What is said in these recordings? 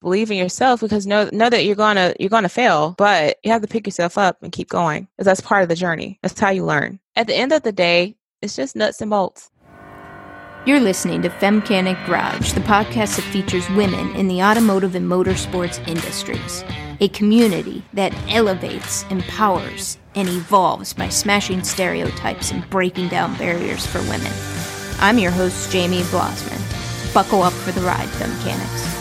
believe in yourself because know know that you're gonna you're gonna fail, but you have to pick yourself up and keep going because that's part of the journey. That's how you learn. At the end of the day, it's just nuts and bolts. You're listening to Femcanic Garage, the podcast that features women in the automotive and motorsports industries. A community that elevates, empowers, and evolves by smashing stereotypes and breaking down barriers for women. I'm your host, Jamie Blossom. Buckle up for the ride, Femcanics.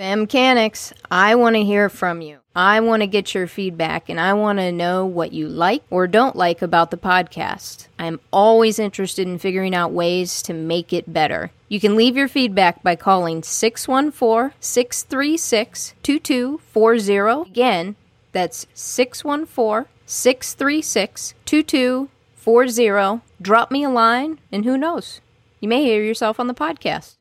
Femcanics, I want to hear from you. I want to get your feedback and I want to know what you like or don't like about the podcast. I'm always interested in figuring out ways to make it better. You can leave your feedback by calling 614 636 2240. Again, that's 614 636 2240. Drop me a line, and who knows? You may hear yourself on the podcast.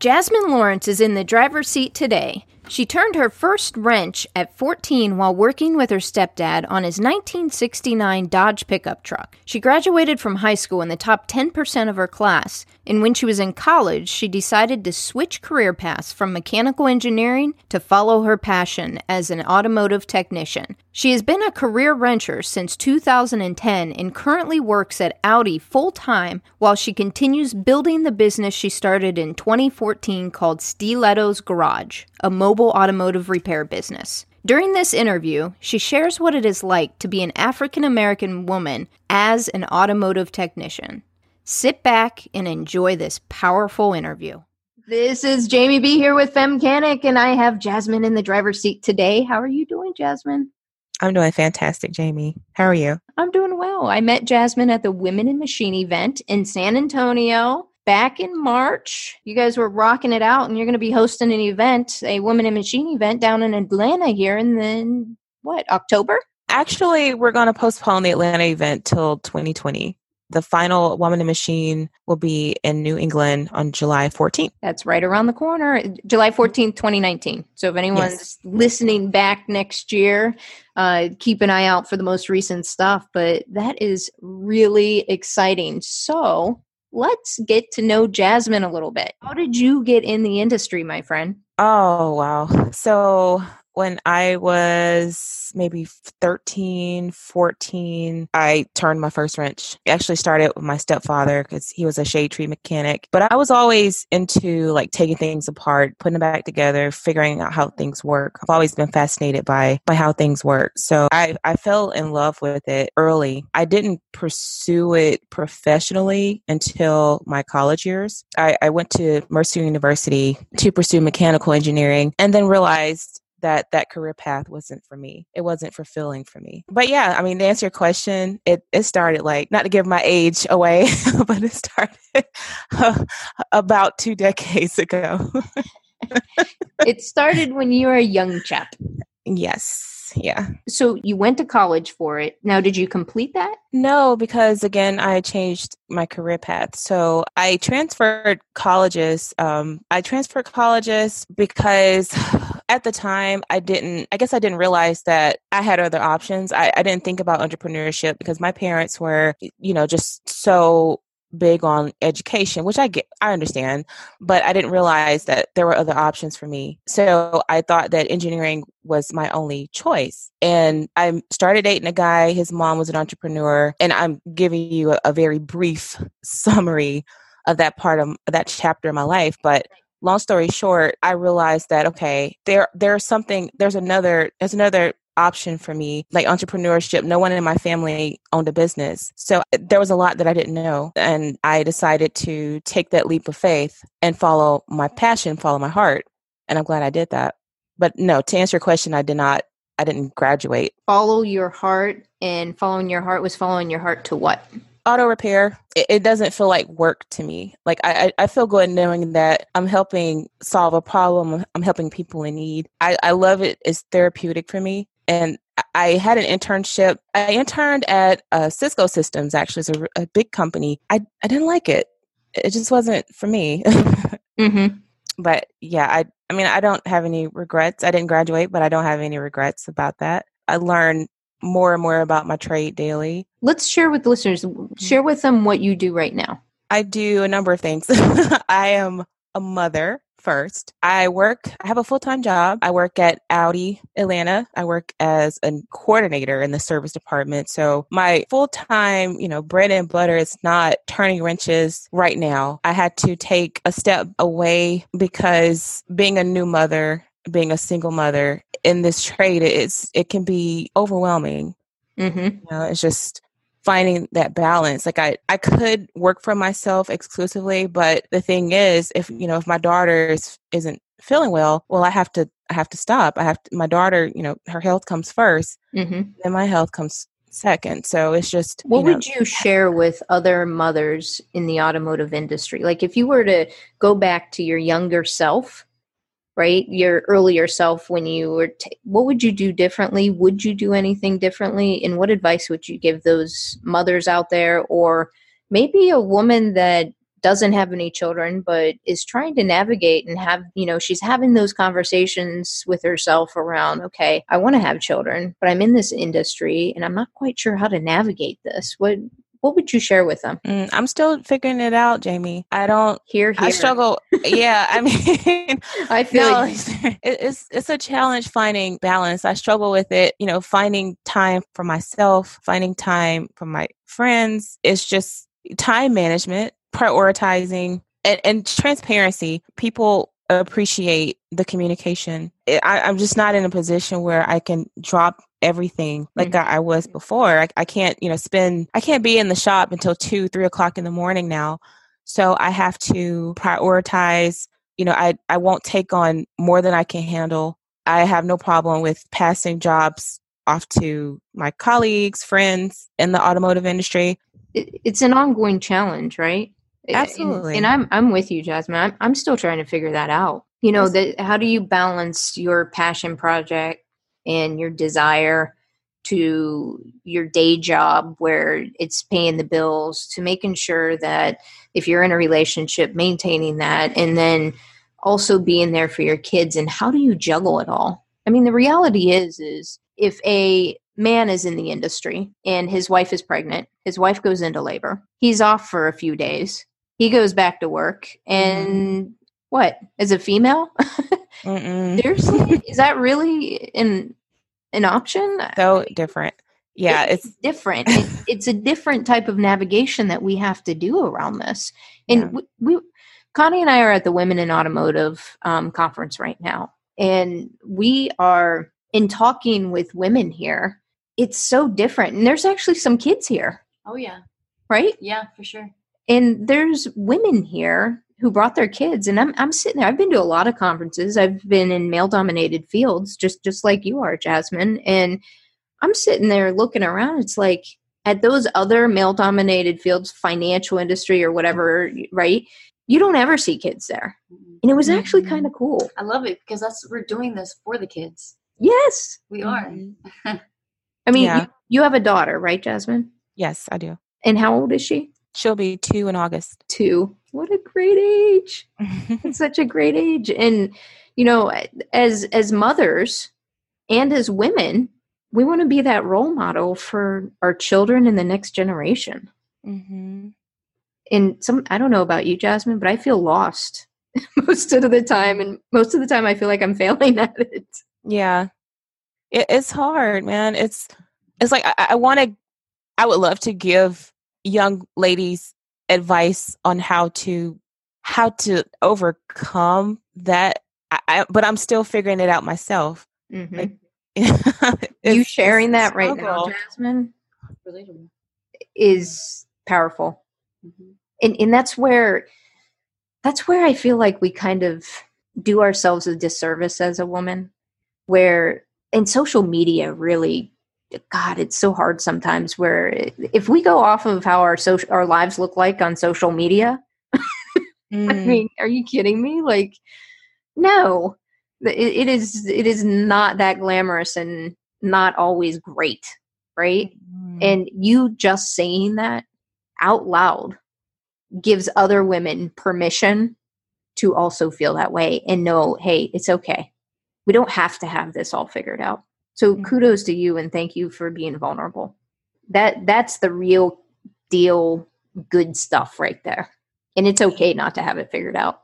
Jasmine Lawrence is in the driver's seat today. She turned her first wrench at 14 while working with her stepdad on his 1969 Dodge pickup truck. She graduated from high school in the top 10% of her class, and when she was in college, she decided to switch career paths from mechanical engineering to follow her passion as an automotive technician. She has been a career wrencher since 2010 and currently works at Audi full time while she continues building the business she started in 2014 called Stiletto's Garage, a mobile automotive repair business. During this interview, she shares what it is like to be an African American woman as an automotive technician. Sit back and enjoy this powerful interview. This is Jamie B here with Femcanic, and I have Jasmine in the driver's seat today. How are you doing, Jasmine? I'm doing fantastic, Jamie. How are you? I'm doing well. I met Jasmine at the Women in Machine event in San Antonio back in March. You guys were rocking it out, and you're going to be hosting an event, a Women in Machine event down in Atlanta here, and then what, October? Actually, we're going to postpone the Atlanta event till 2020 the final Woman and Machine will be in New England on July 14th. That's right around the corner, July 14th, 2019. So if anyone's yes. listening back next year, uh, keep an eye out for the most recent stuff. But that is really exciting. So let's get to know Jasmine a little bit. How did you get in the industry, my friend? Oh, wow. So when I was maybe 13, 14, I turned my first wrench. Actually started with my stepfather because he was a shade tree mechanic. But I was always into like taking things apart, putting them back together, figuring out how things work. I've always been fascinated by by how things work. So I, I fell in love with it early. I didn't pursue it professionally until my college years. I, I went to Mercer University to pursue mechanical engineering and then realized that that career path wasn't for me. It wasn't fulfilling for me. But yeah, I mean, to answer your question, it, it started like, not to give my age away, but it started uh, about two decades ago. it started when you were a young chap. Yes. Yeah. So you went to college for it. Now, did you complete that? No, because again, I changed my career path. So I transferred colleges. Um, I transferred colleges because at the time i didn't i guess i didn't realize that i had other options. I, I didn't think about entrepreneurship because my parents were you know just so big on education which i get i understand but i didn't realize that there were other options for me. So i thought that engineering was my only choice and i started dating a guy. His mom was an entrepreneur and i'm giving you a, a very brief summary of that part of that chapter of my life but long story short, I realized that okay, there there's something there's another there's another option for me like entrepreneurship. No one in my family owned a business. So uh, there was a lot that i didn't know and i decided to take that leap of faith and follow my passion follow my heart and i'm glad i did that. But no to answer your question i did not i didn't graduate. Follow your heart and following your heart was following your heart to what auto repair it, it, doesn't feel like work to me like I, I feel good knowing that i'm helping solve a problem i'm helping people in need i, I love it it's therapeutic for me and I had an internship. I interned at uh, Cisco Systems, actually, it's a, a, big company. I, I didn't like it. It just wasn't for me. mm-hmm. But yeah, I I mean, I don't have any regrets. I didn't graduate, but I don't have any regrets about that. I learn more and more about my trade daily. Let's share with the listeners, share with them what you do right now. I do a number of things. I am a mother first. I work, I have a full time job. I work at Audi Atlanta. I work as a coordinator in the service department. So my full time, you know, bread and butter is not turning wrenches right now. I had to take a step away because being a new mother, being a single mother in this trade, it's, it can be overwhelming. Mm-hmm. You know, it's just finding that balance like i i could work for myself exclusively but the thing is if you know if my daughter is, isn't feeling well well i have to i have to stop i have to, my daughter you know her health comes 1st Mm-hmm. then my health comes second so it's just What you know, would you share with other mothers in the automotive industry? Like if you were to go back to your younger self, right? Your earlier self when you were t- what would you do differently? Would you do anything differently? And what advice would you give those mothers out there or maybe a woman that doesn't have any children but is trying to navigate and have you know she's having those conversations with herself around okay i want to have children but i'm in this industry and i'm not quite sure how to navigate this what what would you share with them Mm, i'm still figuring it out jamie i don't here i struggle yeah i mean i feel no, like it's it's a challenge finding balance. I struggle with it, you know, finding time for myself, finding time for my friends. It's just time management, prioritizing, and, and transparency. People appreciate the communication. I, I- I'm just not in a position where I can drop everything like mm-hmm. I, I was mm-hmm. before. I, I can't, you know, spend. I can't be in the shop until two, three o'clock in the morning now. So I have to prioritize you know i i won't take on more than i can handle i have no problem with passing jobs off to my colleagues friends in the automotive industry it, it's an ongoing challenge, right? Absolutely. And, I'm I'm with you, Jasmine. I'm I'm still trying to figure that out. You know, that how do you balance your passion project and your desire to your day job where it's paying the bills to making sure that if you're in a relationship maintaining that and then also being there for your kids and how do you juggle it all? I mean the reality is is if a man is in the industry and his wife is pregnant his wife goes into labor he's off for a few days he goes back to work mm-hmm. and what? As a female? Seriously? Is that really an an option? So different. Yeah It- it's different. It, it's a different type of navigation that we have to do around this. And Yeah. we, we connie and i are at the women in automotive um, conference right now. And we are in talking with women here it's so different. And there's actually some kids here. Oh yeah, right? Yeah, for sure. and there's women here who brought their kids and I'm I'm sitting there I've been to a lot of conferences I've been in male dominated fields just just like you are Jasmine and I'm sitting there looking around it's like at those other male dominated fields financial industry or whatever right you don't ever see kids there Mhm. and it was actually Mhm. kind of cool I love it because that's we're doing this for the kids. yes We are. Mhm. I mean Yeah. you, you have a daughter right Jasmine yes i do and how old is she she'll be two in august 2 what a great age. It's such a great age. And you know as as mothers and as women we want to be that role model for our children and the next generation. Mm-hmm. and some i don't know about you jasmine but i feel lost most of the time. And most of the time i feel like i'm failing at it. Yeah. It, it's hard man. It's it's like i, I want to i would love to give young ladies advice on how to how to overcome that. I, I, but i'm still figuring it out myself. Mhm. Like, you sharing that right now jasmine is powerful. Mhm. and and that's where that's where I feel like we kind of do ourselves a disservice as a woman where and social media really god it's so hard sometimes where if we go off of how our social our lives look like on social media I Mm, mean are you kidding me? Like no. It, it is it is not that glamorous and not always great right? Mm, and you just saying that out loud gives other women permission to also feel that way and know, hey, it's okay. We don't have to have this all figured out. So Mhm. kudos to you and thank you for being vulnerable. That that's the real deal good stuff right there. And it's okay not to have it figured out.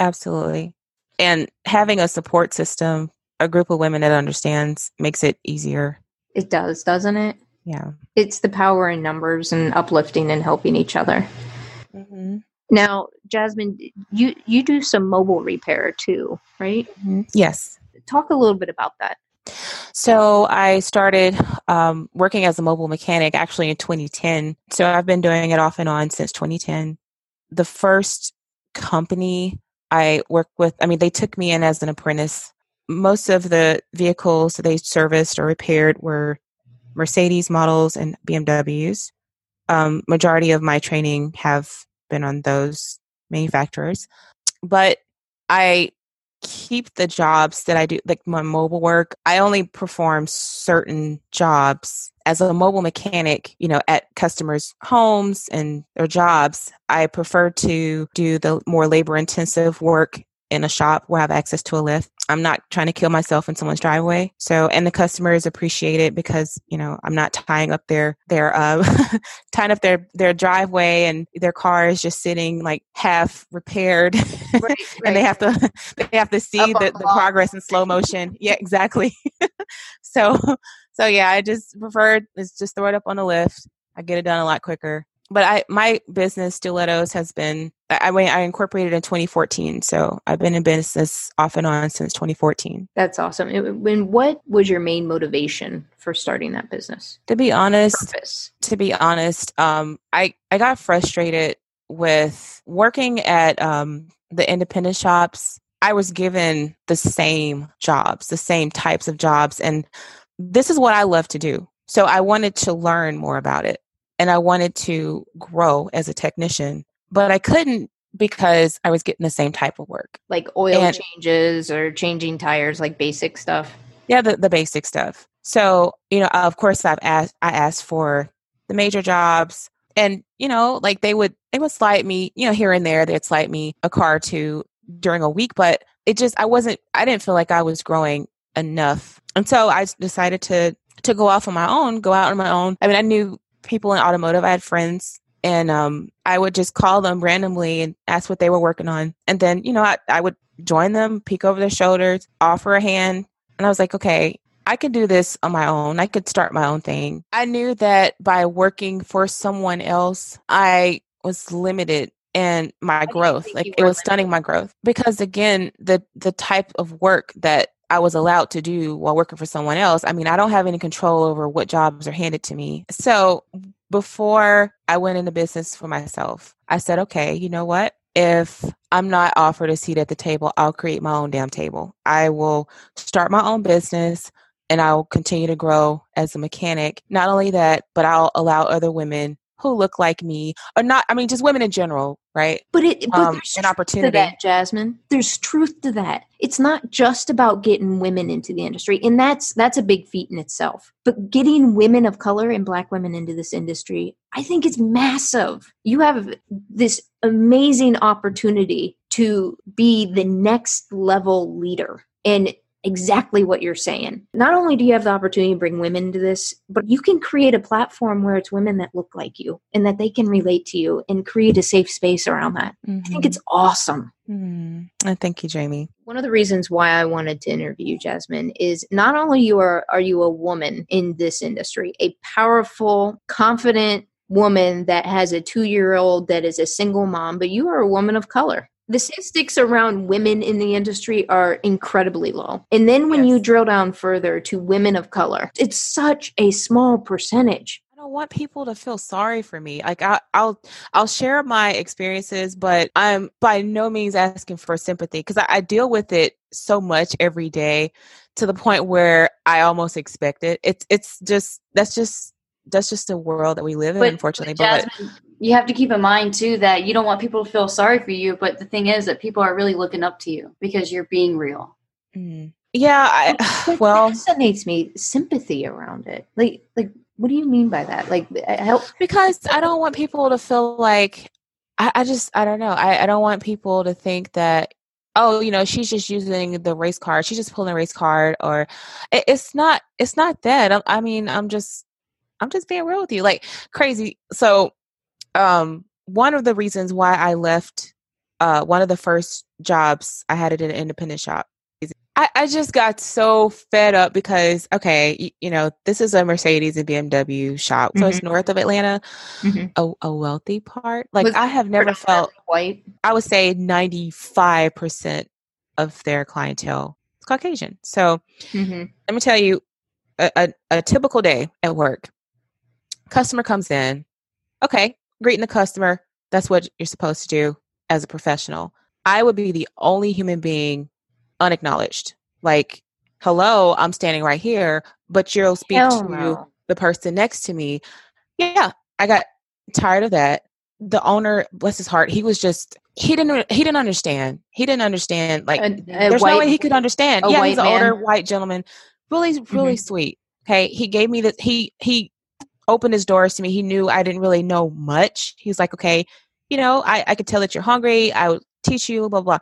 Absolutely. And having a support system, a group of women that understands makes it easier. It does, doesn't it? Yeah. It's the power in numbers and uplifting and helping each other. Mm-hmm. Now, Jasmine, you you do some mobile repair too, right? Yes. Talk a little bit about that. So I started um, working as a mobile mechanic actually in 2010. So I've been doing it off and on since 2010. The first company I worked with, I mean, they took me in as an apprentice. Most of the vehicles they serviced or repaired were Mercedes models and BMWs. Um, majority of my training have been on those manufacturers, but I keep the jobs that I do, like my mobile work. I only perform certain jobs as a mobile mechanic, you know, at customers' homes and their jobs. I prefer to do the more labor intensive work in a shop where I have access to a lift. I'm not trying to kill myself in someone's driveway. So, and the customers appreciate it because, you know, I'm not tying up their, their, uh, tying up their, their driveway and their car is just sitting like half repaired. and they have to they have to see Up the the progress in slow motion. Yeah exactly. So so yeah i just prefer is just throw it up on the lift. I get it done a lot quicker but i my business stilettos has been i i, I incorporated in 2014 so i've been in business off and on since 2014 That's awesome. When what was your main motivation for starting that business? to be honest Purpose. to be honest, um, I I got frustrated with working at um, the independent shops. I was given the same jobs, the same types of jobs, and this is what I love to do. So I wanted to learn more about it, and I wanted to grow as a technician, but I couldn't because I was getting the same type of work. Like oil And- changes or changing tires, like basic stuff. Yeah, the, the basic stuff. So, you know, of course I've asked I asked for the major jobs and, you know, like they would they would slide me, you know, here and there, they'd slide me a car or two during a week, but it just I wasn't I didn't feel like I was growing enough. And so I decided to to go off on my own, go out on my own. I mean, I knew people in automotive, I had friends and um I would just call them randomly and ask what they were working on. And then, you know, I, I would join them, peek over their shoulders, offer a hand, and I was like, okay, I could do this on my own. I could start my own thing. I knew that by working for someone else, I was limited in my growth. Like it was stunning my growth because again, the the type of work that I was allowed to do while working for someone else. I mean, I don't have any control over what jobs are handed to me. So before I went into business for myself, I said, okay, you know what? If I'm not offered a seat at the table, I'll create my own damn table. I will start my own business and I'll continue to grow as a mechanic. Not only that, but I'll allow other women who look like me or not, I mean, just women in general, right? But it but Um, there's an opportunity. that, Jasmine. There's truth to that. It's not just about getting women into the industry, and that's that's a big feat in itself. But getting women of color and black women into this industry, I think it's massive. You have this amazing opportunity to be the next level leader. And exactly what you're saying. Not only do you have the opportunity to bring women into this, but you can create a platform where it's women that look like you and that they can relate to you and create a safe space around that. I think it's awesome. Mm. Thank you, Jamie. One of the reasons why I wanted to interview Jasmine is not only you are are you a woman in this industry, a powerful, confident woman that has a 2-year-old that is a single mom, but you are a woman of color. The statistics around women in the industry are incredibly low. And then when you drill down further to women of color, it's such a small percentage. I don't want people to feel sorry for me. Like I, I'll, I'll share my experiences, but I'm by no means asking for sympathy because I, I deal with it so much every day, to the point where I almost expect it. It's, it's just that's just that's just the world that we live in, But- unfortunately. but But, Jasmine, you have to keep in mind too that you don't want people to feel sorry for you, but the thing is that people are really looking up to you because you're being real. Mm. yeah, I, well, fascinates me sympathy around it. Like like what do you mean by that? Like I help because I don't want people to feel like I, I just I don't know. I, I don't want people to think that oh, you know, she's just using the race card. She's just pulling a race card, or it, it's not. It's not that. I, I mean, I'm just, I'm just being real with you, like crazy. So, um, one of the reasons why I left, uh, one of the first jobs I had at an independent shop. I, I just got so fed up because okay, you, you, know, this is a Mercedes and BMW shop, so mm-hmm. it's north of Atlanta, mm-hmm. a, a, wealthy part. Like Was I have never felt white. I would say ninety five percent of their clientele is Caucasian. So mm-hmm. let me tell you, a, a, a typical day at work, customer comes in, okay, greeting the customer. That's what you're supposed to do as a professional. I would be the only human being unacknowledged. Like, hello, I'm standing right here, but you'll speak Hell to no. the person next to me. Yeah, I got tired of that. The owner, bless his heart, he was just he didn't he didn't understand. He didn't understand. Like, a, a there's white, no way he could understand. Yeah, he's an man. older white gentleman, really, really mm-hmm. sweet. Okay, he gave me the he he opened his doors to me. He knew I didn't really know much. He was like, okay, you know, I I could tell that you're hungry. I would teach you, blah blah.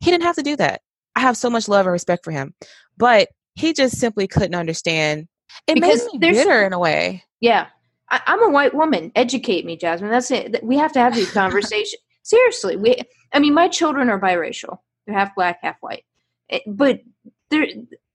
He didn't have to do that. I have so much love and respect for him. But he just simply couldn't understand. It because made me bitter in a way. Yeah. I, am a white woman. Educate me, Jasmine. That's it. We have to have these conversations. Seriously. We I mean my children are biracial. They're half black, half white. Eh, but they're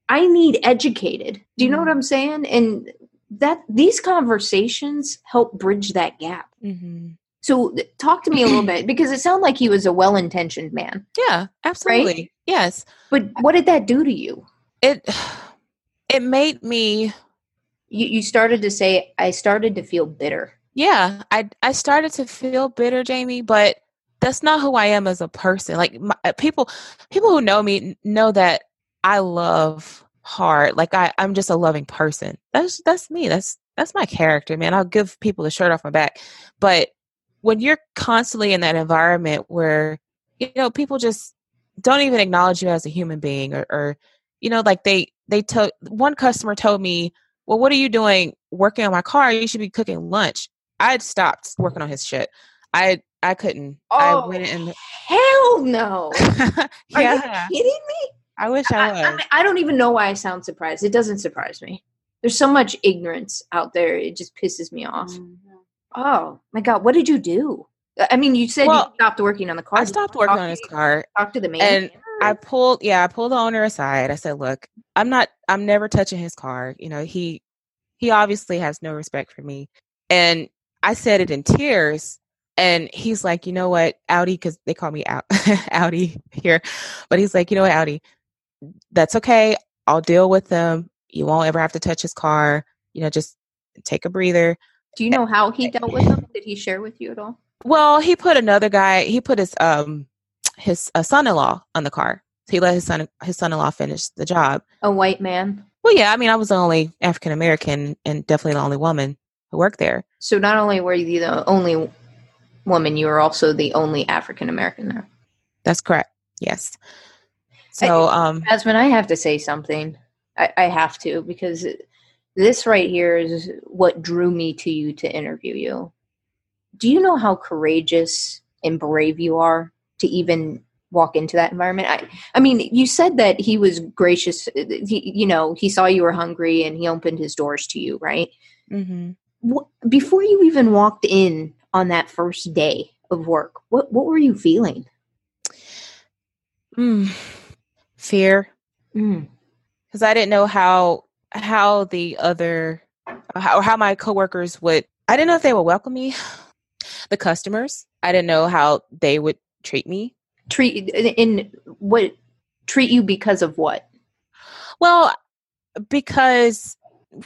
I need educated. Do you know what mm-hmm. I'm saying? And that these conversations help bridge that gap. Mm-hmm. So talk to me a little bit because it sounded like he was a well-intentioned man. Yeah, absolutely. Right? Yes. But what did that do to you? It it made me you, you started to say I started to feel bitter. Yeah, I I started to feel bitter, Jamie, but that's not who I am as a person. Like my, uh, people people who know me know that I love hard. Like I I'm just a loving person. That's that's me. That's that's my character, man. I'll give people the shirt off my back. But when you're constantly in that environment where you know people just don't even acknowledge you as a human being or, or you know like they they told one customer told me well what are you doing working on my car you should be cooking lunch i had stopped working on his shit i i couldn't oh, i went in hell no yeah. are you kidding me i wish i was I, I don't even know why i sound surprised it doesn't surprise me there's so much ignorance out there it just pisses me off mm-hmm. oh my god what did you do I mean, you said well, you stopped working on the car. I stopped working on his car. Talk to the man. And I pulled, yeah, I pulled the owner aside. I said, "Look, I'm not. I'm never touching his car. You know, he he obviously has no respect for me." And I said it in tears. And he's like, "You know what, Audi? Because they call me out Audi here, but he's like, you know what, Audi? That's okay. I'll deal with them. You won't ever have to touch his car. You know, just take a breather." Do you know how he dealt with them? Did he share with you at all? Well, he put another guy. He put his um his uh, son-in-law on the car. So he let his son his son-in-law finish the job. A white man. Well, yeah. I mean, I was the only African American and definitely the only woman who worked there. So not only were you the only woman, you were also the only African American there. That's correct. Yes. So, um, Jasmine, I have to say something. I, I have to because this right here is what drew me to you to interview you. Do you know how courageous and brave you are to even walk into that environment? I i mean you said that he was gracious he, you know he saw you were hungry and he opened his doors to you right? Mm-hmm. what, before you even walked in on that first day of work what what were you feeling? Mm, fear because mm. i didn't know how how the other how, how my coworkers would i didn't know if they would welcome me the customers. I didn't know how they would treat me. Treat in what treat you because of what? Well, because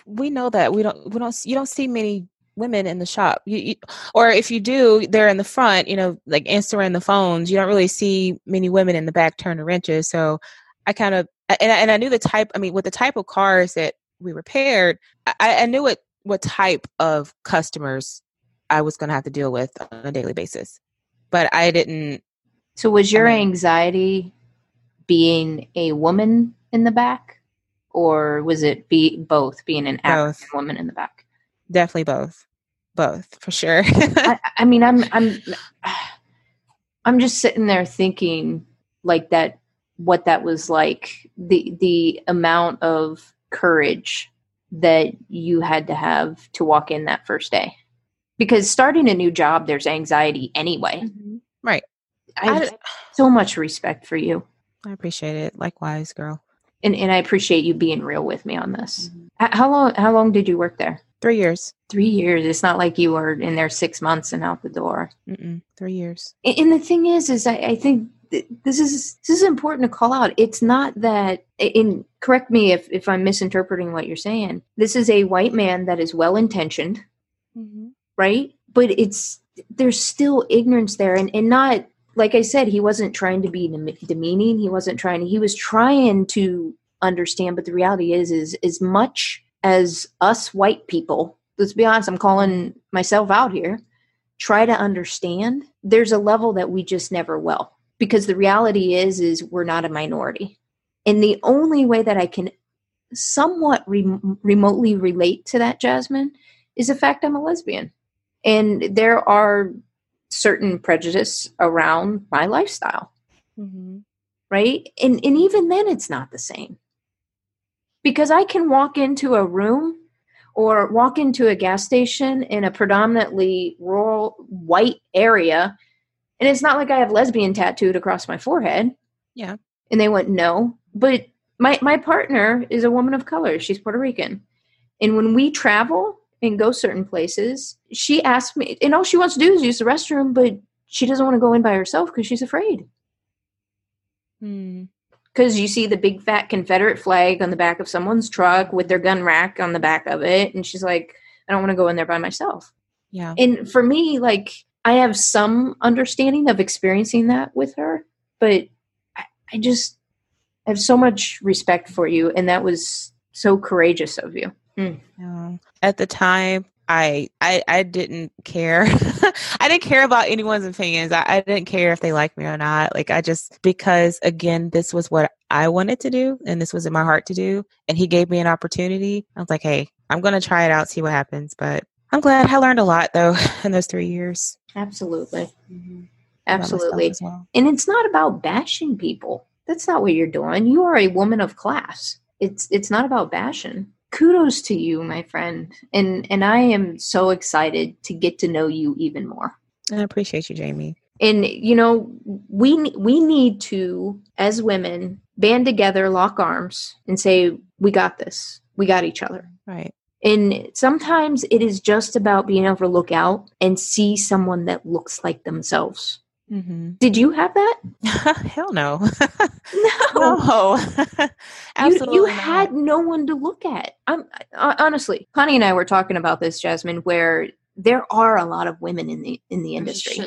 we know that we don't we don't you don't see many women in the shop. You, you, or if you do, they're in the front, you know, like answering the phones. You don't really see many women in the back turning wrenches. So I kind of and I, and I knew the type. I mean, with the type of cars that we repaired, I, I knew what what type of customers I was going to have to deal with on a daily basis. But I didn't. So, was your I mean, anxiety being a woman in the back, or was it be both being an African woman in the back? Definitely both, both for sure. I, I mean, I'm I'm I'm just sitting there thinking like that what that was like the the amount of courage that you had to have to walk in that first day because starting a new job there's anxiety anyway Mm-hmm. Right. i have I- so much respect for you I appreciate it. Likewise, girl. and, and i appreciate you being real with me on this Mhm. How long how long did you work there Three years. three years it's not like you were in there six months and out the door Mm-mm. Three years. And- And the thing is, is I, I think th- this is this is important to call out. It's not that. In correct me if if I'm misinterpreting what you're saying. This is a white man that is well intentioned, Mm-hmm. right? But it's there's still ignorance there, and and not like I said, he wasn't trying to be demeaning. He wasn't trying to. He was trying to understand. But the reality is, is as much as us white people. Let's be honest. I'm calling myself out here try to understand there's a level that we just never will because the reality is is we're not a minority. And the only way that i can somewhat rem- remotely relate to that jasmine is the fact i'm a lesbian. And there are certain prejudice around my lifestyle. Mm-hmm. right? And and even then it's not the same. Because i can walk into a room or walk into a gas station in a predominantly rural white area and it's not like i have lesbian tattooed across my forehead Yeah. and they went no but my my partner is a woman of color she's puerto rican and when we travel and go certain places she asks me and all she wants to do is use the restroom but she doesn't want to go in by herself because she's afraid hmm. because you see the big fat Confederate flag on the back of someone's truck with their gun rack on the back of it. And she's like, I don't want to go in there by myself. Yeah. And for me, like, I have some understanding of experiencing that with her, but I, I just have so much respect for you. And that was so courageous of you. Um, at the time, I I I didn't care. I didn't care about anyone's opinions. I, I didn't care if they liked me or not. Like I just because again, this was what I wanted to do, and this was in my heart to do. And he gave me an opportunity. I was like, hey, I'm gonna try it out, see what happens. But I'm glad I learned a lot though in those three years. Absolutely. Mhm. Absolutely. well. And it's not about bashing people. That's not what you're doing. You are a woman of class. It's it's not about bashing. Kudos to you, my friend. And and I am so excited to get to know you even more. I appreciate you, Jamie. And you know, we we need to as women band together, lock arms and say we got this. We got each other. Right. And sometimes it is just about being able to look out and see someone that looks like themselves. Mm-hmm. Did you have that? Hell no. No. no. you, Absolutely. you not. had no one to look at. I'm I, honestly, Connie and I were talking about this, Jasmine, where there are a lot of women in the in the industry,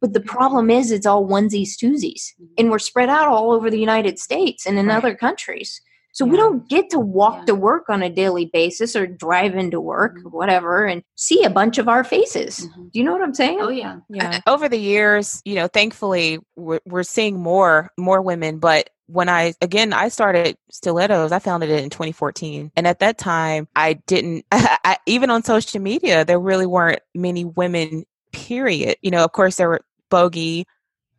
but the problem is it's all onesies, twosies, and we're spread out all over the United States and in Right. other countries. So we don't get to walk Yeah. to work on a daily basis or drive into work Mhm. or whatever and see a bunch of our faces. Mhm. Do you know what I'm saying? Oh yeah. yeah over the years you know thankfully we're, we're seeing more more women but when i again i started stilettos i founded it in 2014 and at that time i didn't I, even on social media there really weren't many women period you know of course there were Bogi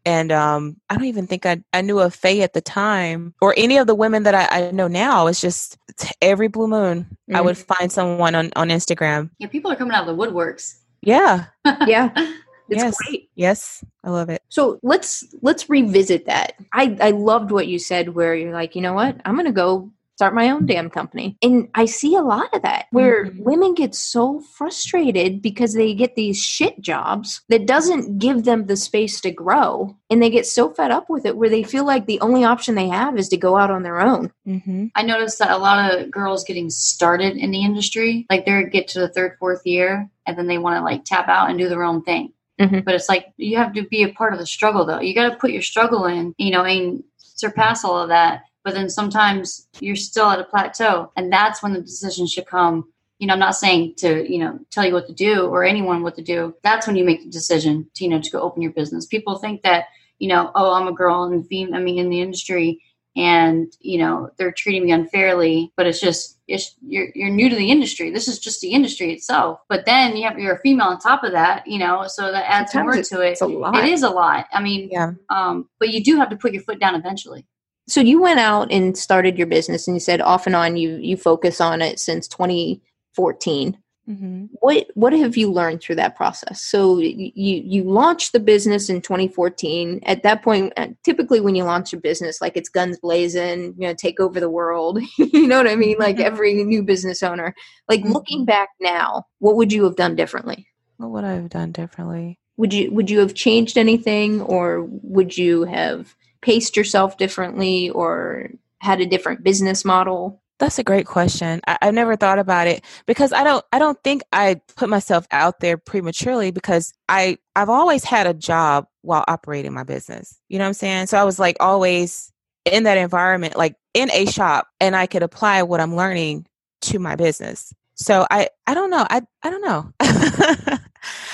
and um, I don't even think I, I knew of Faye at the time or any of the women that I, I know now. It's just every blue moon I would find someone on, on Instagram. Yeah, people are coming out of the woodworks. Yeah. Yeah, it's Yes. great. Yes. I love it. So let's let's revisit that. I I loved what you said where you're like, you know what? I'm going to go start my own damn company. And I see a lot of that where Mhm. women get so frustrated because they get these shit jobs that doesn't give them the space to grow and they get so fed up with it where they feel like the only option they have is to go out on their own. Mm-hmm. I noticed that a lot of girls getting started in the industry, like they get to the third, fourth year, and then they want to like tap out and do their own thing. Mhm. But it's like you have to be a part of the struggle, though. You got to put your struggle in, you know, and surpass all of that. But then sometimes you're still at a plateau, and that's when the decision should come. You know, I'm not saying to you know tell you what to do or anyone what to do. That's when you make the decision to you know to go open your business. People think that you know, oh, I'm a girl in fem- I mean, in the industry, and you know they're treating me unfairly but it's just it's you're, you're new to the industry this is just the industry itself but then you have you're a female on top of that you know so that adds Sometimes more to it It's a lot. it is a lot i mean Yeah. um but you do have to put your foot down eventually So you went out and started your business, and you said off and on you you focus on it since 2014. Mm-hmm. What what have you learned through that process? So you you launched the business in 2014. At that point, uh, typically when you launch a business, like it's guns blazing, you know, take over the world. you know what I mean? Like every new business owner. Like mm-hmm. looking back now, what would you have done differently? What would I have done differently? Would you would you have changed anything, or would you have paced yourself differently or had a different business model? That's a great question. I, have never thought about it because I don't. I don't think I put myself out there prematurely because I I've always had a job while operating my business. You know what I'm saying? So I was like always in that environment, like in a shop, and I could apply what I'm learning to my business. So I I don't know. I I don't know.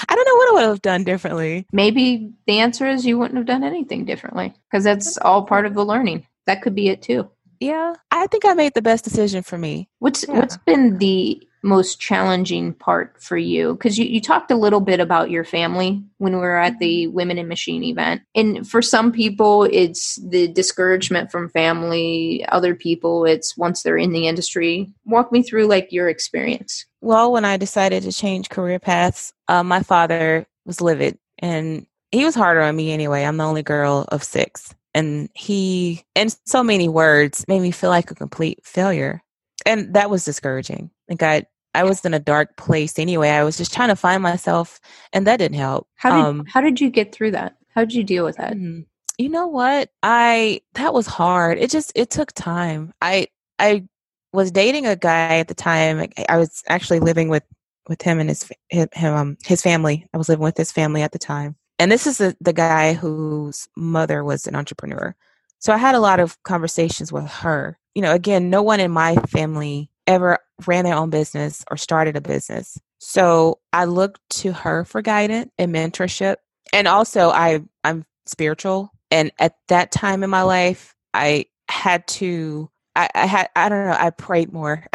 I don't know what I would have done differently. Maybe the answer is you wouldn't have done anything differently because that's mm. all part of the learning. That could be it too. Yeah, I think I made the best decision for me. What's yeah. what's been the most challenging part for you? Because you, you talked a little bit about your family when we were at the mm-hmm. Women in Machine event. And for some people, it's the discouragement from family. Other people, it's once they're in the industry. Walk me through like your experience. Well, when I decided to change career paths, uh, my father was livid and he was harder on me anyway. I'm the only girl of six. And he, in so many words, made me feel like a complete failure. And that was discouraging. Like I, I was in a dark place anyway. I was just trying to find myself, and that didn't help. How did um, How did you get through that? How did you deal with that? Mm-hmm. You know what? I that was hard. It just it took time. I I was dating a guy at the time. I was actually living with with him and his him um, his family. I was living with his family at the time, and this is the, the guy whose mother was an entrepreneur. So I had a lot of conversations with her. You know, again, no one in my family ever ran their own business or started a business. So I looked to her for guidance and mentorship. And also I I'm spiritual. And at that time in my life, I had to I, I had I don't know, I prayed more.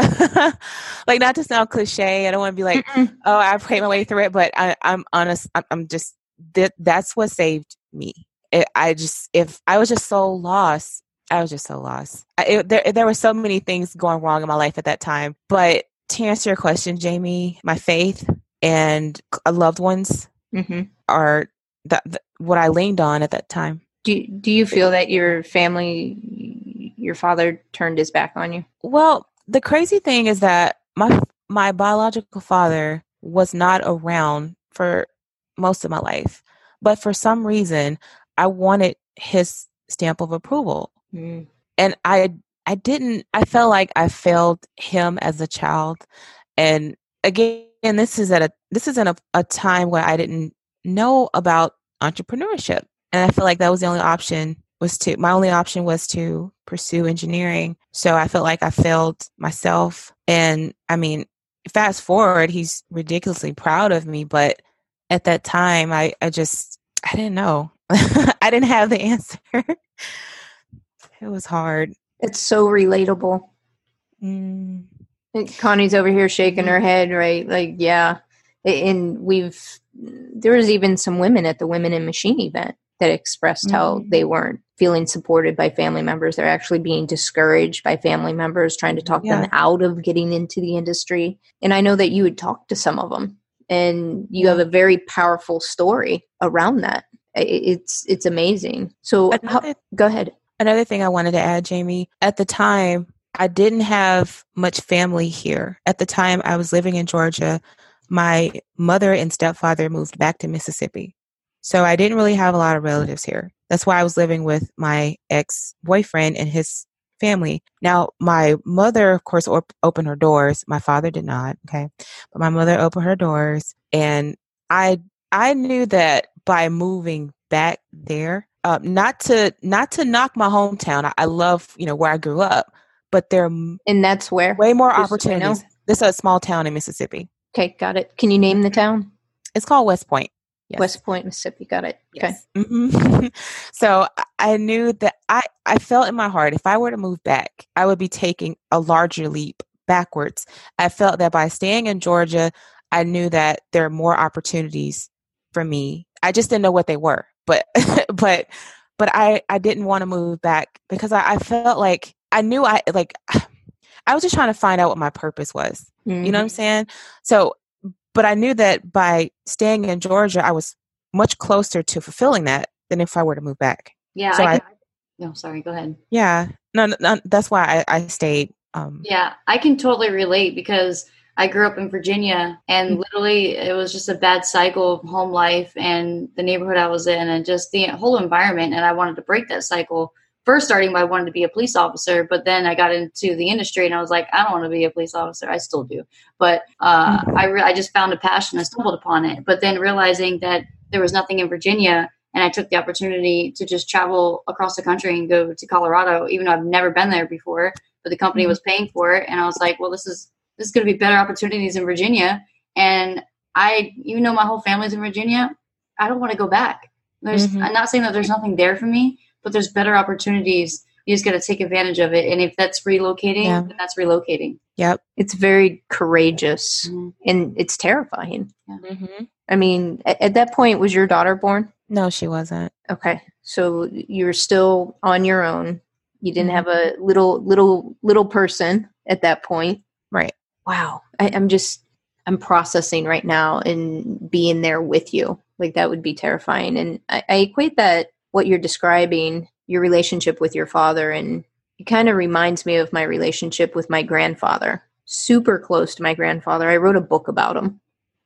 like not to sound cliche. I don't want to be like, Mm-mm. oh, I prayed my way through it, but I, am honest. I'm, I'm, just that that's what saved me. It, I just if I was just so lost I was just so lost. It, there, there were so many things going wrong in my life at that time. But to answer your question, Jamie, my faith and loved ones mm-hmm. are the, the, what I leaned on at that time. Do Do you feel that your family, your father, turned his back on you? Well, the crazy thing is that my my biological father was not around for most of my life, but for some reason, I wanted his stamp of approval. Mm. And I I didn't I felt like I failed him as a child. And again, this is at a this is in a, a time where I didn't know about entrepreneurship. And I feel like that was the only option was to my only option was to pursue engineering. So I felt like I failed myself. And I mean, fast forward, he's ridiculously proud of me, but at that time I, I just I didn't know. I didn't have the answer. It was hard. It's so relatable. Mm. Connie's over here shaking her mm-hmm. head, right? Like, yeah. And we've, there was even some women at the Women in Machine event that expressed mm-hmm. how they weren't feeling supported by family members. They're actually being discouraged by family members, trying to talk yeah. them out of getting into the industry. And I know that you had talked to some of them, and you have a very powerful story around that. It's it's amazing. So, how, go ahead. Another thing I wanted to add, Jamie, at the time, I didn't have much family here. At the time, I was living in Georgia. My mother and stepfather moved back to Mississippi. So I didn't really have a lot of relatives here. That's why I was living with my ex boyfriend and his family. Now, my mother, of course, op- opened her doors. My father did not. Okay. But my mother opened her doors and I, I knew that by moving back there, uh, not to not to knock my hometown. I, I, love you know where I grew up, but there and that's where way more opportunities. This is a small town in Mississippi. Okay, got it. Can you name the town? It's called West Point. Yes. West Point, Mississippi. Got it. Yes. Okay. Mm-hmm. so I knew that I I felt in my heart if I were to move back, I would be taking a larger leap backwards. I felt that by staying in Georgia, I knew that there are more opportunities for me. I just didn't know what they were but but but I I didn't want to move back because I, I felt like I knew I like I was just trying to find out what my purpose was. Mm-hmm. You know what I'm saying? So, but I knew that by staying in Georgia, I was much closer to fulfilling that than if I were to move back. Yeah. So I, I- no, sorry. Go ahead. Yeah, no, no, no that's why I, I stayed. Um, Yeah, I can totally relate because I grew up in Virginia and Mhm. literally it was just a bad cycle of home life and the neighborhood I was in and just the whole environment. And I wanted to break that cycle. First, starting by wanting to be a police officer, but then I got into the industry and I was like, I don't want to be a police officer. I still do, but uh, I re- I just found a passion. I stumbled upon it, but then realizing that there was nothing in Virginia and I took the opportunity to just travel across the country and go to Colorado, even though I've never been there before. But the company Mhm. was paying for it, and I was like, "Well, this is this is going to be better opportunities in Virginia." And I, even though my whole family's in Virginia, I don't want to go back. There's, Mhm. I'm not saying that there's nothing there for me, but there's better opportunities. You just got to take advantage of it, and if that's relocating, Yeah. then that's relocating. Yep. It's very courageous Mhm. and it's terrifying. hmm I mean, at, at that point, was your daughter born? No, she wasn't. Okay, so you're still on your own. You didn't Mhm. have a little, little, little person at that point. Right. Wow, I, I'm just, I'm processing right now and being there with you. Like that would be terrifying. And I, I equate that what you're describing, your relationship with your father, and it kind of reminds me of my relationship with my grandfather. Super close to my grandfather. I wrote a book about him.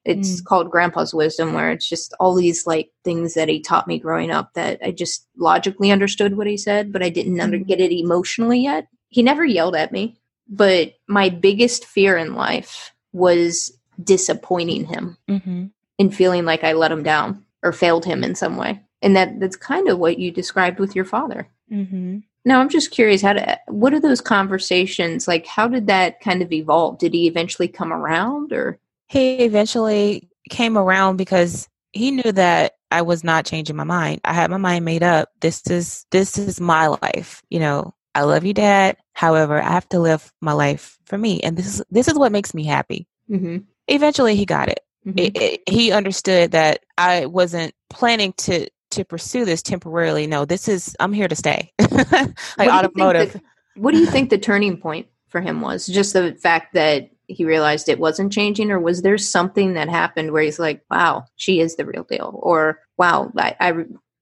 It's called Grandpa's Wisdom, where it's just all these like things that he taught me growing up that I just logically understood what he said, but I didn't under- Mhm. get it emotionally yet. He never yelled at me, but my biggest fear in life was disappointing him hmm and feeling like I let him down or failed him in some way. And that that's kind of what you described with your father. hmm Now I'm just curious how to what are those conversations like how did that kind of evolve? Did he eventually come around or He eventually came around because he knew that I was not changing my mind. I had my mind made up. This is this is my life. You know, I love you, Dad. However, I have to live my life for me, and this is this is what makes me happy. Mhm. Eventually, he got it. Mhm. it, it he understood that I wasn't planning to to pursue this temporarily. No, this is I'm here to stay. like What do you think automotive. that- what do you think the turning point for him was? Just the fact that he realized it wasn't changing, or was there something that happened where he's like, "Wow, she is the real deal," or "Wow, I, I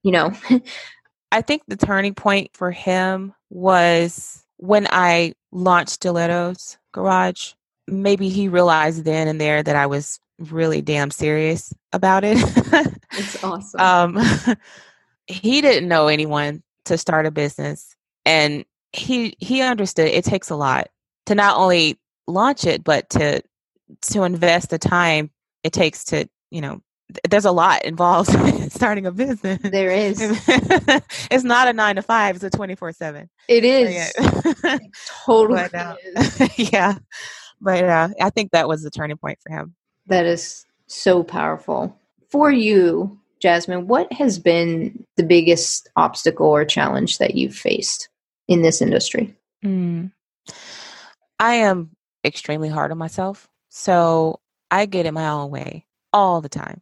you know, I think the turning point for him was when I launched Steelettos Garage. Maybe he realized then and there that I was really damn serious about it. it's awesome." um, he didn't know anyone to start a business, and he he understood it takes a lot to not only launch it, but to to invest the time it takes to you know. Th- There's a lot involved starting a business. there is, it's not a nine to five; it's a twenty four seven. it is totally But, uh, is. yeah, but uh, I think that was the turning point for him. That is so powerful. For you, Jasmine, what has been the biggest obstacle or challenge that you've faced in this industry? Mm. I am extremely hard on myself, so I get in my own way all the time.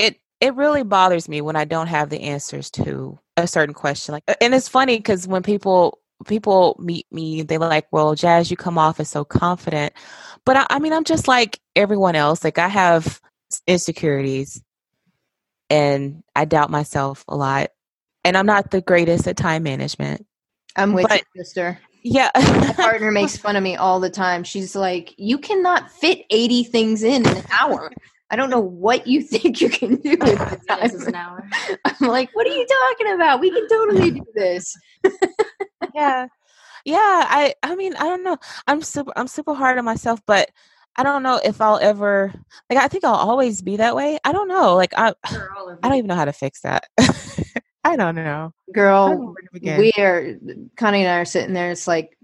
It it really bothers me when I don't have the answers to a certain question. Like, and it's funny because when people people meet me, they're like, "Well, Jazz, you come off as so confident," but I, I mean, I'm just like everyone else. Like, I have insecurities, and I doubt myself a lot, and I'm not the greatest at time management. I'm with But- you, sister. Yeah, My partner makes fun of me all the time. She's like, "You cannot fit 80 things in an hour." I don't know what you think you can do with the This is an hour. I'm like, "What are you talking about? We can totally do this." yeah yeah i i mean i don't know i'm super i'm super hard on myself but i don't know if i'll ever like i think i'll always be that way i don't know like i We're all over i don't even know how to fix that i don't know I don't know Girl, where to begin. we are Connie and I are sitting there. It's like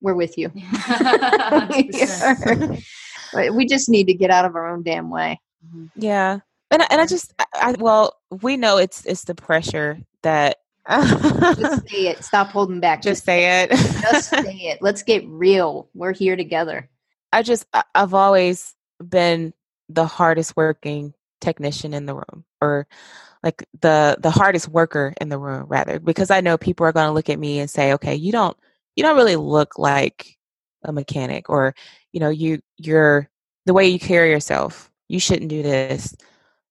we're with you. We are. But we just need to get out of our own damn way. Mm-hmm. yeah and I, and I just I, I well we know it's it's the pressure that Just say it. Stop holding back. just say it just say it. Let's get real. We're here together. I just I've always been the hardest working technician in the room or like the the hardest worker in the room rather because I know people are going to look at me and say, "Okay, you don't you don't really look like a mechanic or you know, you you're the way you carry yourself. You shouldn't do this."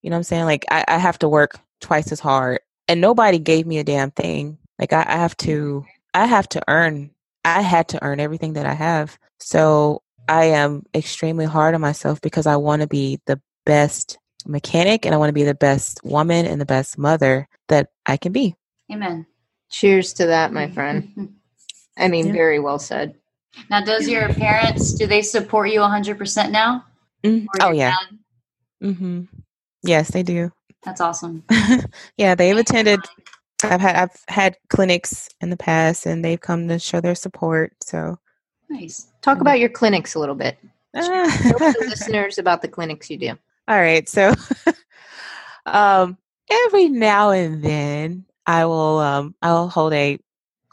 You know what I'm saying? Like I, I have to work twice as hard and nobody gave me a damn thing. Like I, I have to I have to earn I had to earn everything that I have. So I am extremely hard on myself because I want to be the best mechanic and I want to be the best woman and the best mother that I can be. Amen. Cheers to that, my friend. I mean, Yeah. very well said. Now, does your parents do they support you 100% now? Mhm. Oh yeah. Mm-hmm. Yes, they do. That's awesome. yeah, they've attended. I've had I've had clinics in the past, and they've come to show their support. So, Nice. Talk about your clinics a little bit. Tell the listeners about the clinics you do. All right, So, um, every now and then, I will um I'll hold a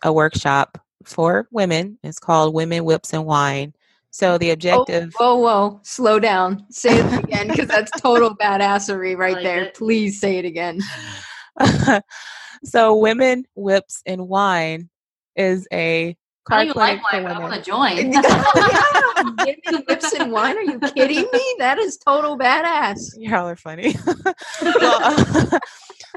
a workshop for women. It's called Women Whips and Wine. So the oh, objective. Oh, whoa, whoa. Slow down. Say it again because that's total badassery right like there. it. Please say it again. so women whips and wine is a car don't like for wine, but I want to join. yeah, women whips and wine. Are you kidding me? That is total badass. Y'all are funny. well,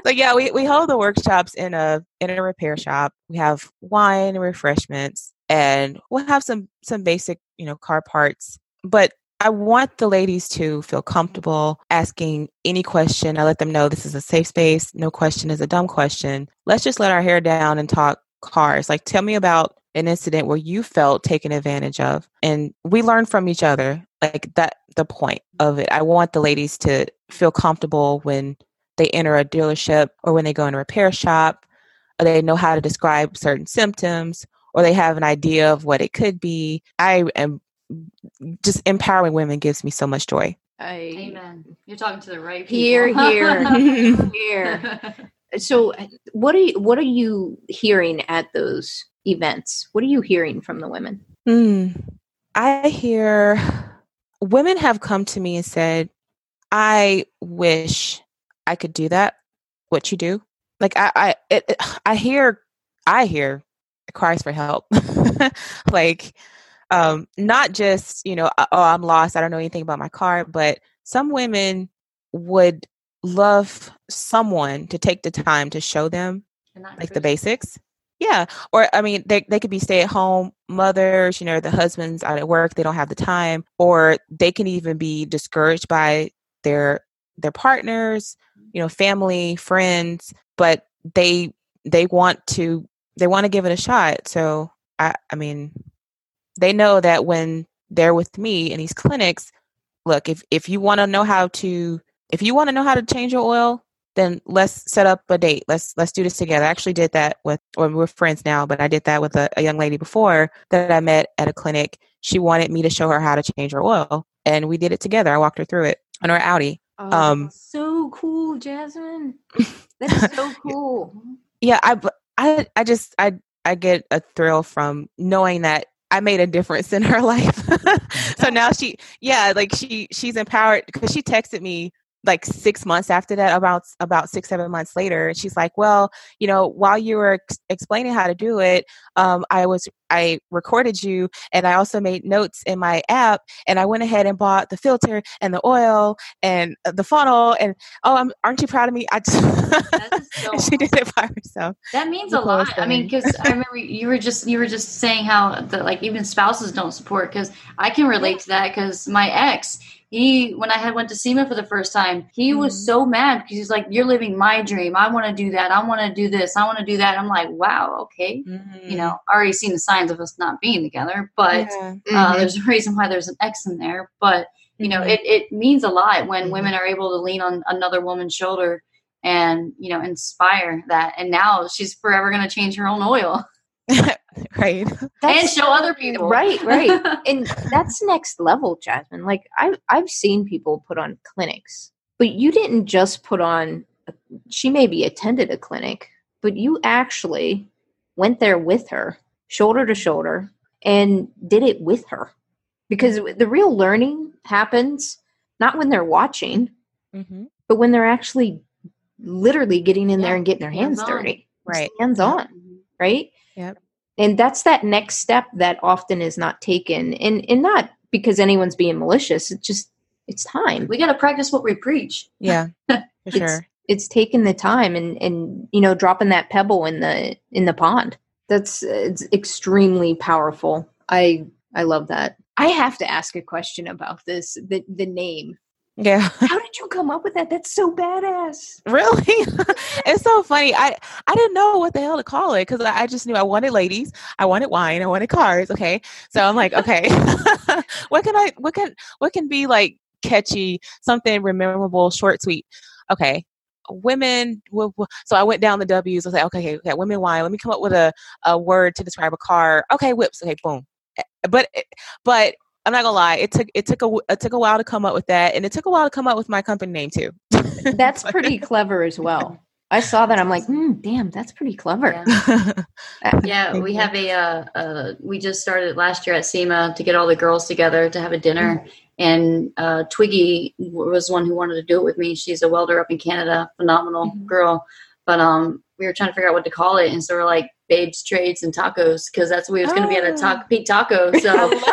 so yeah, we, we hold the workshops in a in a repair shop. We have wine and refreshments, and we'll have some some basic you know car parts. But I want the ladies to feel comfortable asking any question. I let them know this is a safe space. No question is a dumb question. Let's just let our hair down and talk cars. Like, tell me about an incident where you felt taken advantage of, and we learn from each other. Like that, the point of it. I want the ladies to feel comfortable when they enter a dealership or when they go in a repair shop. Or they know how to describe certain symptoms, or they have an idea of what it could be. I am just empowering women gives me so much joy. I Amen. You're talking to the right people. Here, here. here. So, what are you, what are you hearing at those events? What are you hearing from the women? Hmm. I hear women have come to me and said, "I wish I could do that. What you do?" Like I, I, it, it- I hear, I hear cries for help. like, um, not just you know, "Uh, oh, I'm lost. I don't know anything about my car, but some women would love someone to take the time to show them like the basics. Yeah. Or I mean they they could be stay at home mothers, you know, the husbands out at work, they don't have the time, or they can even be discouraged by their their partners, mm-hmm. you know, family, friends, but they they want to they want to give it a shot. So I I mean they know that when they're with me in these clinics, look, if if you want to know how to if you want to know how to change your oil, then let's set up a date. Let's let's do this together. I actually did that with or we're friends now, but I did that with a, a young lady before that I met at a clinic. She wanted me to show her how to change her oil and we did it together. I walked her through it on her Audi. Um, so cool, Jasmine. That is so cool. Yeah, I I I just I I get a thrill from knowing that I made a difference in her life. so now she yeah, like she she's empowered because she texted me like six months after that about about six seven months later she's like well you know while you were ex- explaining how to do it um, i was i recorded you and i also made notes in my app and i went ahead and bought the filter and the oil and uh, the funnel and oh I'm, aren't you proud of me i just That so she did it by herself That means a lot. I mean, because I remember you were just you were just saying how the like even spouses don't support. Because I can relate to that. Because my ex, he when I had went to SEMA for the first time, he was Mhm. so mad because he's like, "You're living my dream. I want to do that. I want to do this. I want to do that." I'm like, "Wow, okay." You know, already seen the signs of us not being together, but Yeah. uh, Mhm. there's a reason why there's an X in there. But you know, Mhm. it, it means a lot when Mhm. women are able to lean on another woman's shoulder and you know inspire that. And now she's forever going to change her own oil right and show other people. Right, right. and that's next level, Jasmine. Like I've I've seen people put on clinics, but you didn't just put on. She maybe attended a clinic, but you actually went there with her, shoulder to shoulder, and did it with her. Because the real learning happens not when they're watching, hmm but when they're actually literally getting in there and getting their hands hands-on. dirty, Right. hands on, Mhm. right? Yep. And that's that next step that often is not taken, and and not because anyone's being malicious. It's just it's time. We got to practice what we preach. Yeah. For It's- sure. It's taking the time and and you know dropping that pebble in the in the pond. That's it's extremely powerful. I I love that. I have to ask a question about this. The the name. Yeah. How did you come up with that? That's so badass. Really? it's so funny. I I didn't know what the hell to call it because I, I just knew I wanted ladies, I wanted wine, I wanted cars. Okay, so I'm like, okay, what can I? What can what can be like catchy, something memorable, short, sweet? Okay, women. w- w- So I went down the W's. I was like, okay, okay, okay, women wine. Let me come up with a a word to describe a car. Okay, whips. Okay, boom. Eh, But but I'm not gonna lie. It took it took a w- it took a while to come up with that, and it took a while to come up with my company name too. That's pretty clever as well. I saw that. I'm like, hmm, damn, that's pretty clever. Yeah. Uh, Yeah, we have a. Uh, uh, we just started last year at SEMA to get all the girls together to have a dinner, and uh, Twiggy was one who wanted to do it with me. She's a welder up in Canada, phenomenal Mhm. girl. But um, we were trying to figure out what to call it, and so we're like babes, trades, and tacos because that's what we was going to be at a Oh. taco, Pete Taco. So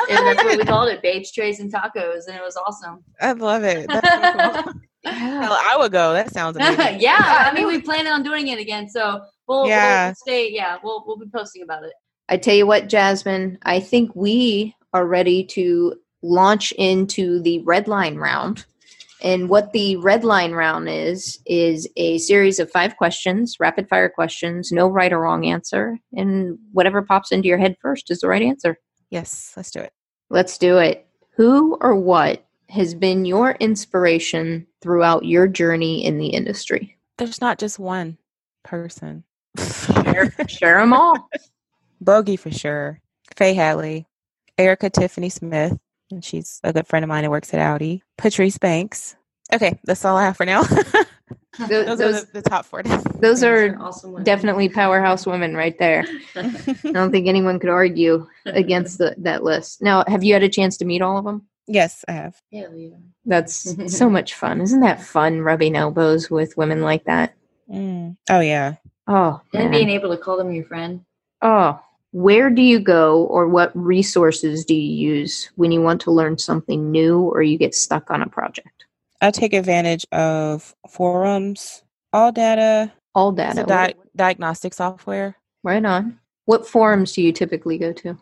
and that's what we called it, babes, trades, and tacos, and it was awesome. I love it. That's so cool. Hell, I would go. That sounds amazing. yeah, I mean, we plan on doing it again, so we'll, Yeah. we'll stay. Yeah, we'll we'll be posting about it. I tell you what, Jasmine, I think we are ready to launch into the red line round. And what the red line round is, is a series of five questions, rapid fire questions, no right or wrong answer. And whatever pops into your head first is the right answer. Yes, let's do it. Let's do it. Who or what has been your inspiration throughout your journey in the industry? There's not just one person. Share, share them all. Bogi for sure. Faye Hadley, Erica Tiffany Smith, and she's a good friend of mine who works at Audi. Patrice Banks. Okay, that's all I have for now. Those, those, those, are the, the top four. those are awesome. women. definitely powerhouse women right there. I don't think anyone could argue against the, that list. Now, have you had a chance to meet all of them? yes, I have. Hell yeah. That's so much fun. Isn't that fun rubbing elbows with women like that? Mm. Oh yeah. Oh, And man. being able to call them your friend. oh, where do you go or what resources do you use when you want to learn something new or you get stuck on a project? I take advantage of forums, ALLDATA, All data. di- diagnostic software. right on. What forums do you typically go to?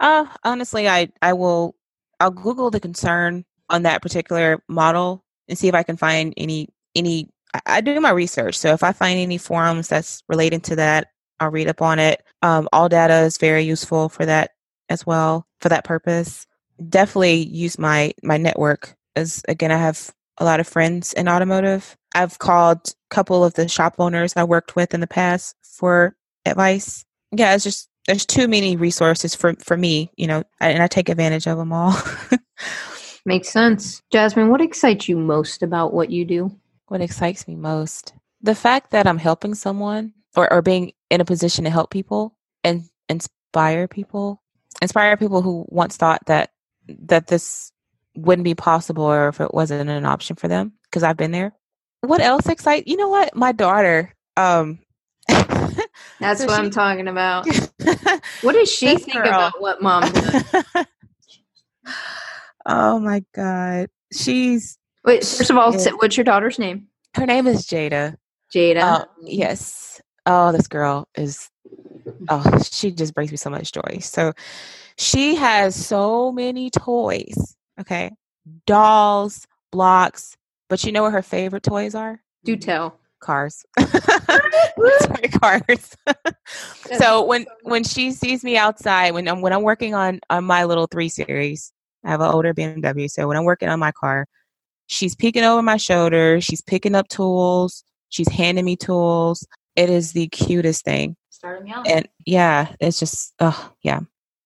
Uh, honestly, I I will I'll Google the concern on that particular model and see if I can find any any. I, I do my research, so if I find any forums that's related to that, I'll read up on it. Um, ALLDATA is very useful for that as well for that purpose. Definitely use my my network as again I have a lot of friends in automotive. I've called a couple of the shop owners I worked with in the past for advice. Yeah, it's just there's too many resources for for me, you know, and I take advantage of them all. Makes sense. Jasmine, what excites you most about what you do? what excites me most the fact that i'm helping someone or, or being in a position to help people and inspire people inspire people who once thought that that this wouldn't be possible or if it wasn't an option for them because i've been there what else excites you know what my daughter um That's So what she- I'm talking about. What does she think girl. about what mom does? oh my god she's Wait, first of all, what's your daughter's name? her name is jada Jada. Uh, yes. Oh, this girl is. Oh, she just brings me so much joy. So, she has so many toys. Okay, dolls, blocks. But you know what her favorite toys are? Do tell. Cars. Sorry, cars. so when when she sees me outside, when I'm when I'm working on on my little three series, I have an older BMW. So when I'm working on my car, she's peeking over my shoulder. She's picking up tools. She's handing me tools. It is the cutest thing. Starting me out. And yeah, it's just oh yeah.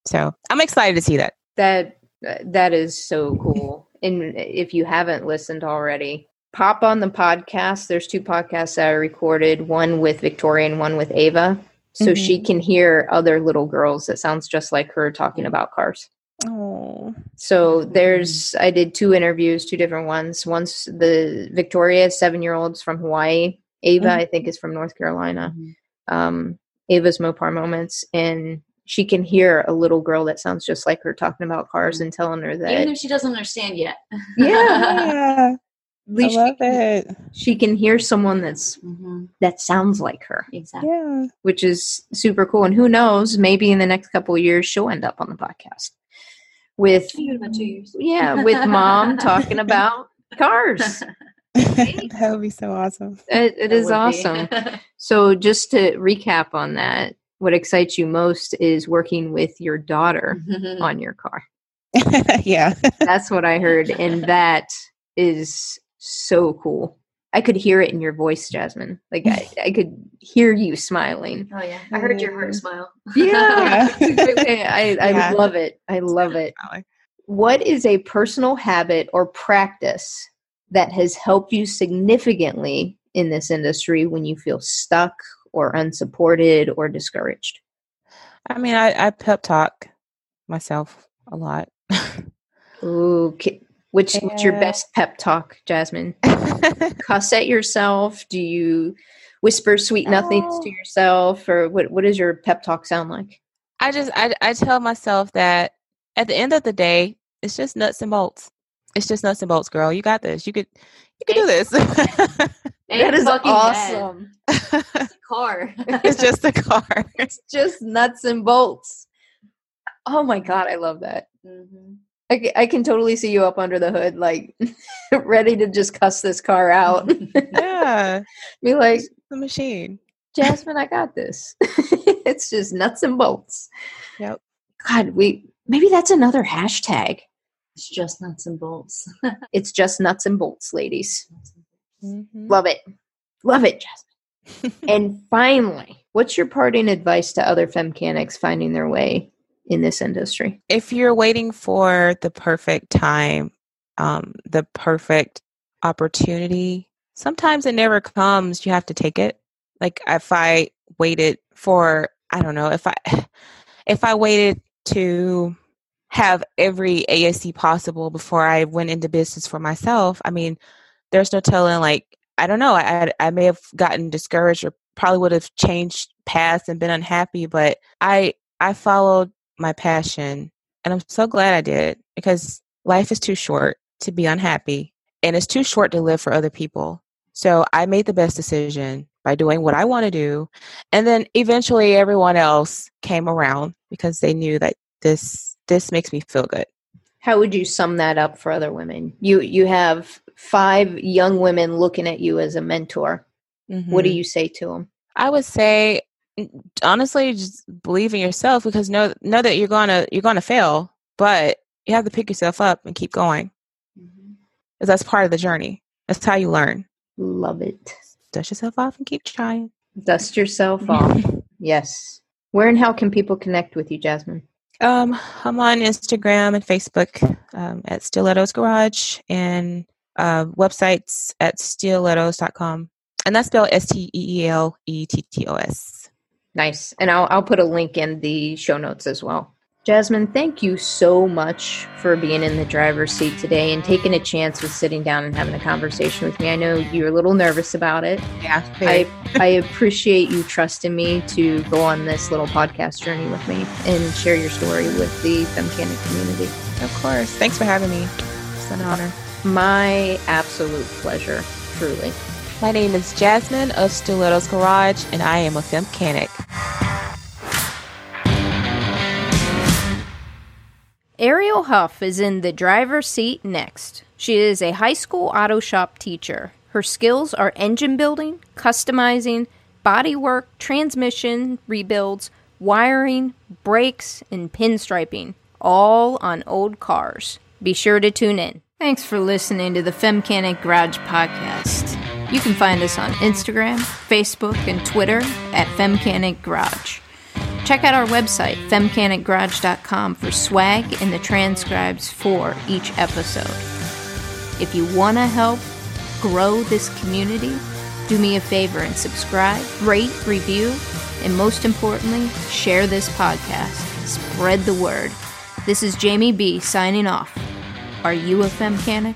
So I'm excited to see that. That that is so cool. And if you haven't listened already, pop on the podcast. There's two podcasts that I recorded, one with Victoria and one with Ava. So Mhm. she can hear other little girls that sounds just like her talking about cars. Oh. So there's I did two interviews, two different ones. One's the Victoria, seven year olds from Hawaii. Ava, Mhm. I think, is from North Carolina. Mhm. Um, Ava's Mopar moments, and she can hear a little girl that sounds just like her talking about cars and telling her that Even if she doesn't understand yet. Yeah. Yeah. at I love she, can, it. she can hear someone that's Mhm. that sounds like her, Exactly. Yeah. which is super cool. And who knows, maybe in the next couple of years she'll end up on the podcast with Give it about two years. yeah, with mom talking about cars. that would be so awesome. It, it That is would be. awesome. So, just to recap on that, what excites you most is working with your daughter mm-hmm. on your car. yeah. That's what I heard. And that is so cool. I could hear it in your voice, Jasmine. Like, I, I could hear you smiling. oh yeah, I heard your heart smile. Yeah. Yeah. I, I Yeah. love it. I love it. What is a personal habit or practice that has helped you significantly in this industry when you feel stuck or unsupported or discouraged? I mean, I, I pep talk myself a lot. Ooh, ki- which what's your best pep talk, Jasmine? Cuss at yourself? Do you whisper sweet nothings to oh. yourself, or what? What does your pep talk sound like? I just I I tell myself that at the end of the day, it's just nuts and bolts. It's just nuts and bolts, girl. You got this. You could you could do this. That is awesome. It's car. it's just a car. It's just nuts and bolts. Oh my god, I love that. Mhm. I, I can totally see you up under the hood, like ready to just cuss this car out. yeah. Be like, The machine. Jasmine, I got this. it's just nuts and bolts. Yep. God, we maybe that's another hashtag. It's just nuts and bolts. It's just nuts and bolts, ladies. Mhm. Love it. Love it, Jasmine. and finally, what's your parting advice to other femcanics finding their way in this industry? if you're waiting for the perfect time, um, the perfect opportunity, sometimes it never comes. You have to take it. Like if I waited for, I don't know, if I if I waited to have every ASE possible before I went into business for myself, I mean, there's no telling. Like I don't know, I I may have gotten discouraged or probably would have changed paths and been unhappy, but I I followed my passion and I'm so glad I did because life is too short to be unhappy and it's too short to live for other people. So I made the best decision by doing what I want to do. And then eventually everyone else came around because they knew that this this makes me feel good. How would you sum that up for other women? You you have five young women looking at you as a mentor. What do Mhm. you say to them? I would say honestly just believe in yourself because know know that you're going to you're going to fail, but you have to pick yourself up and keep going. Mhm. Because that's part of the journey. That's how you learn. Love it. Dust yourself off and keep trying. Dust yourself off. Yes. Where and how can people connect with you, Jasmine? Um, I'm on Instagram and Facebook um, at Steelettos Garage and uh, websites at steelettos.com. And that's spelled S T E E L E T T O S. Nice. And I'll, I'll put a link in the show notes as well. Jasmine, thank you so much for being in the driver's seat today and taking a chance with sitting down and having a conversation with me. I know you're a little nervous about it. Yeah. I, I appreciate you trusting me to go on this little podcast journey with me and share your story with the Femcanic community. of course. Thanks for having me. It's an honor. My absolute pleasure, truly. My name is Jasmine of Steelettos Garage, and I am a femme Ariel Huff is in the driver's seat next. She is a high school auto shop teacher. Her skills are engine building, customizing, bodywork, transmission rebuilds, wiring, brakes, and pinstriping, all on old cars. Be sure to tune in. Thanks for listening to the Femcanic Garage podcast. You can find us on Instagram, Facebook, and Twitter at Femcanic Garage. Check out our website, femcanicgarage.com, for swag and the transcribes for each episode. If you want to help grow this community, do me a favor and subscribe, rate, review, and most importantly, share this podcast. Spread the word. This is Jamie B signing off. Are you a femcanic?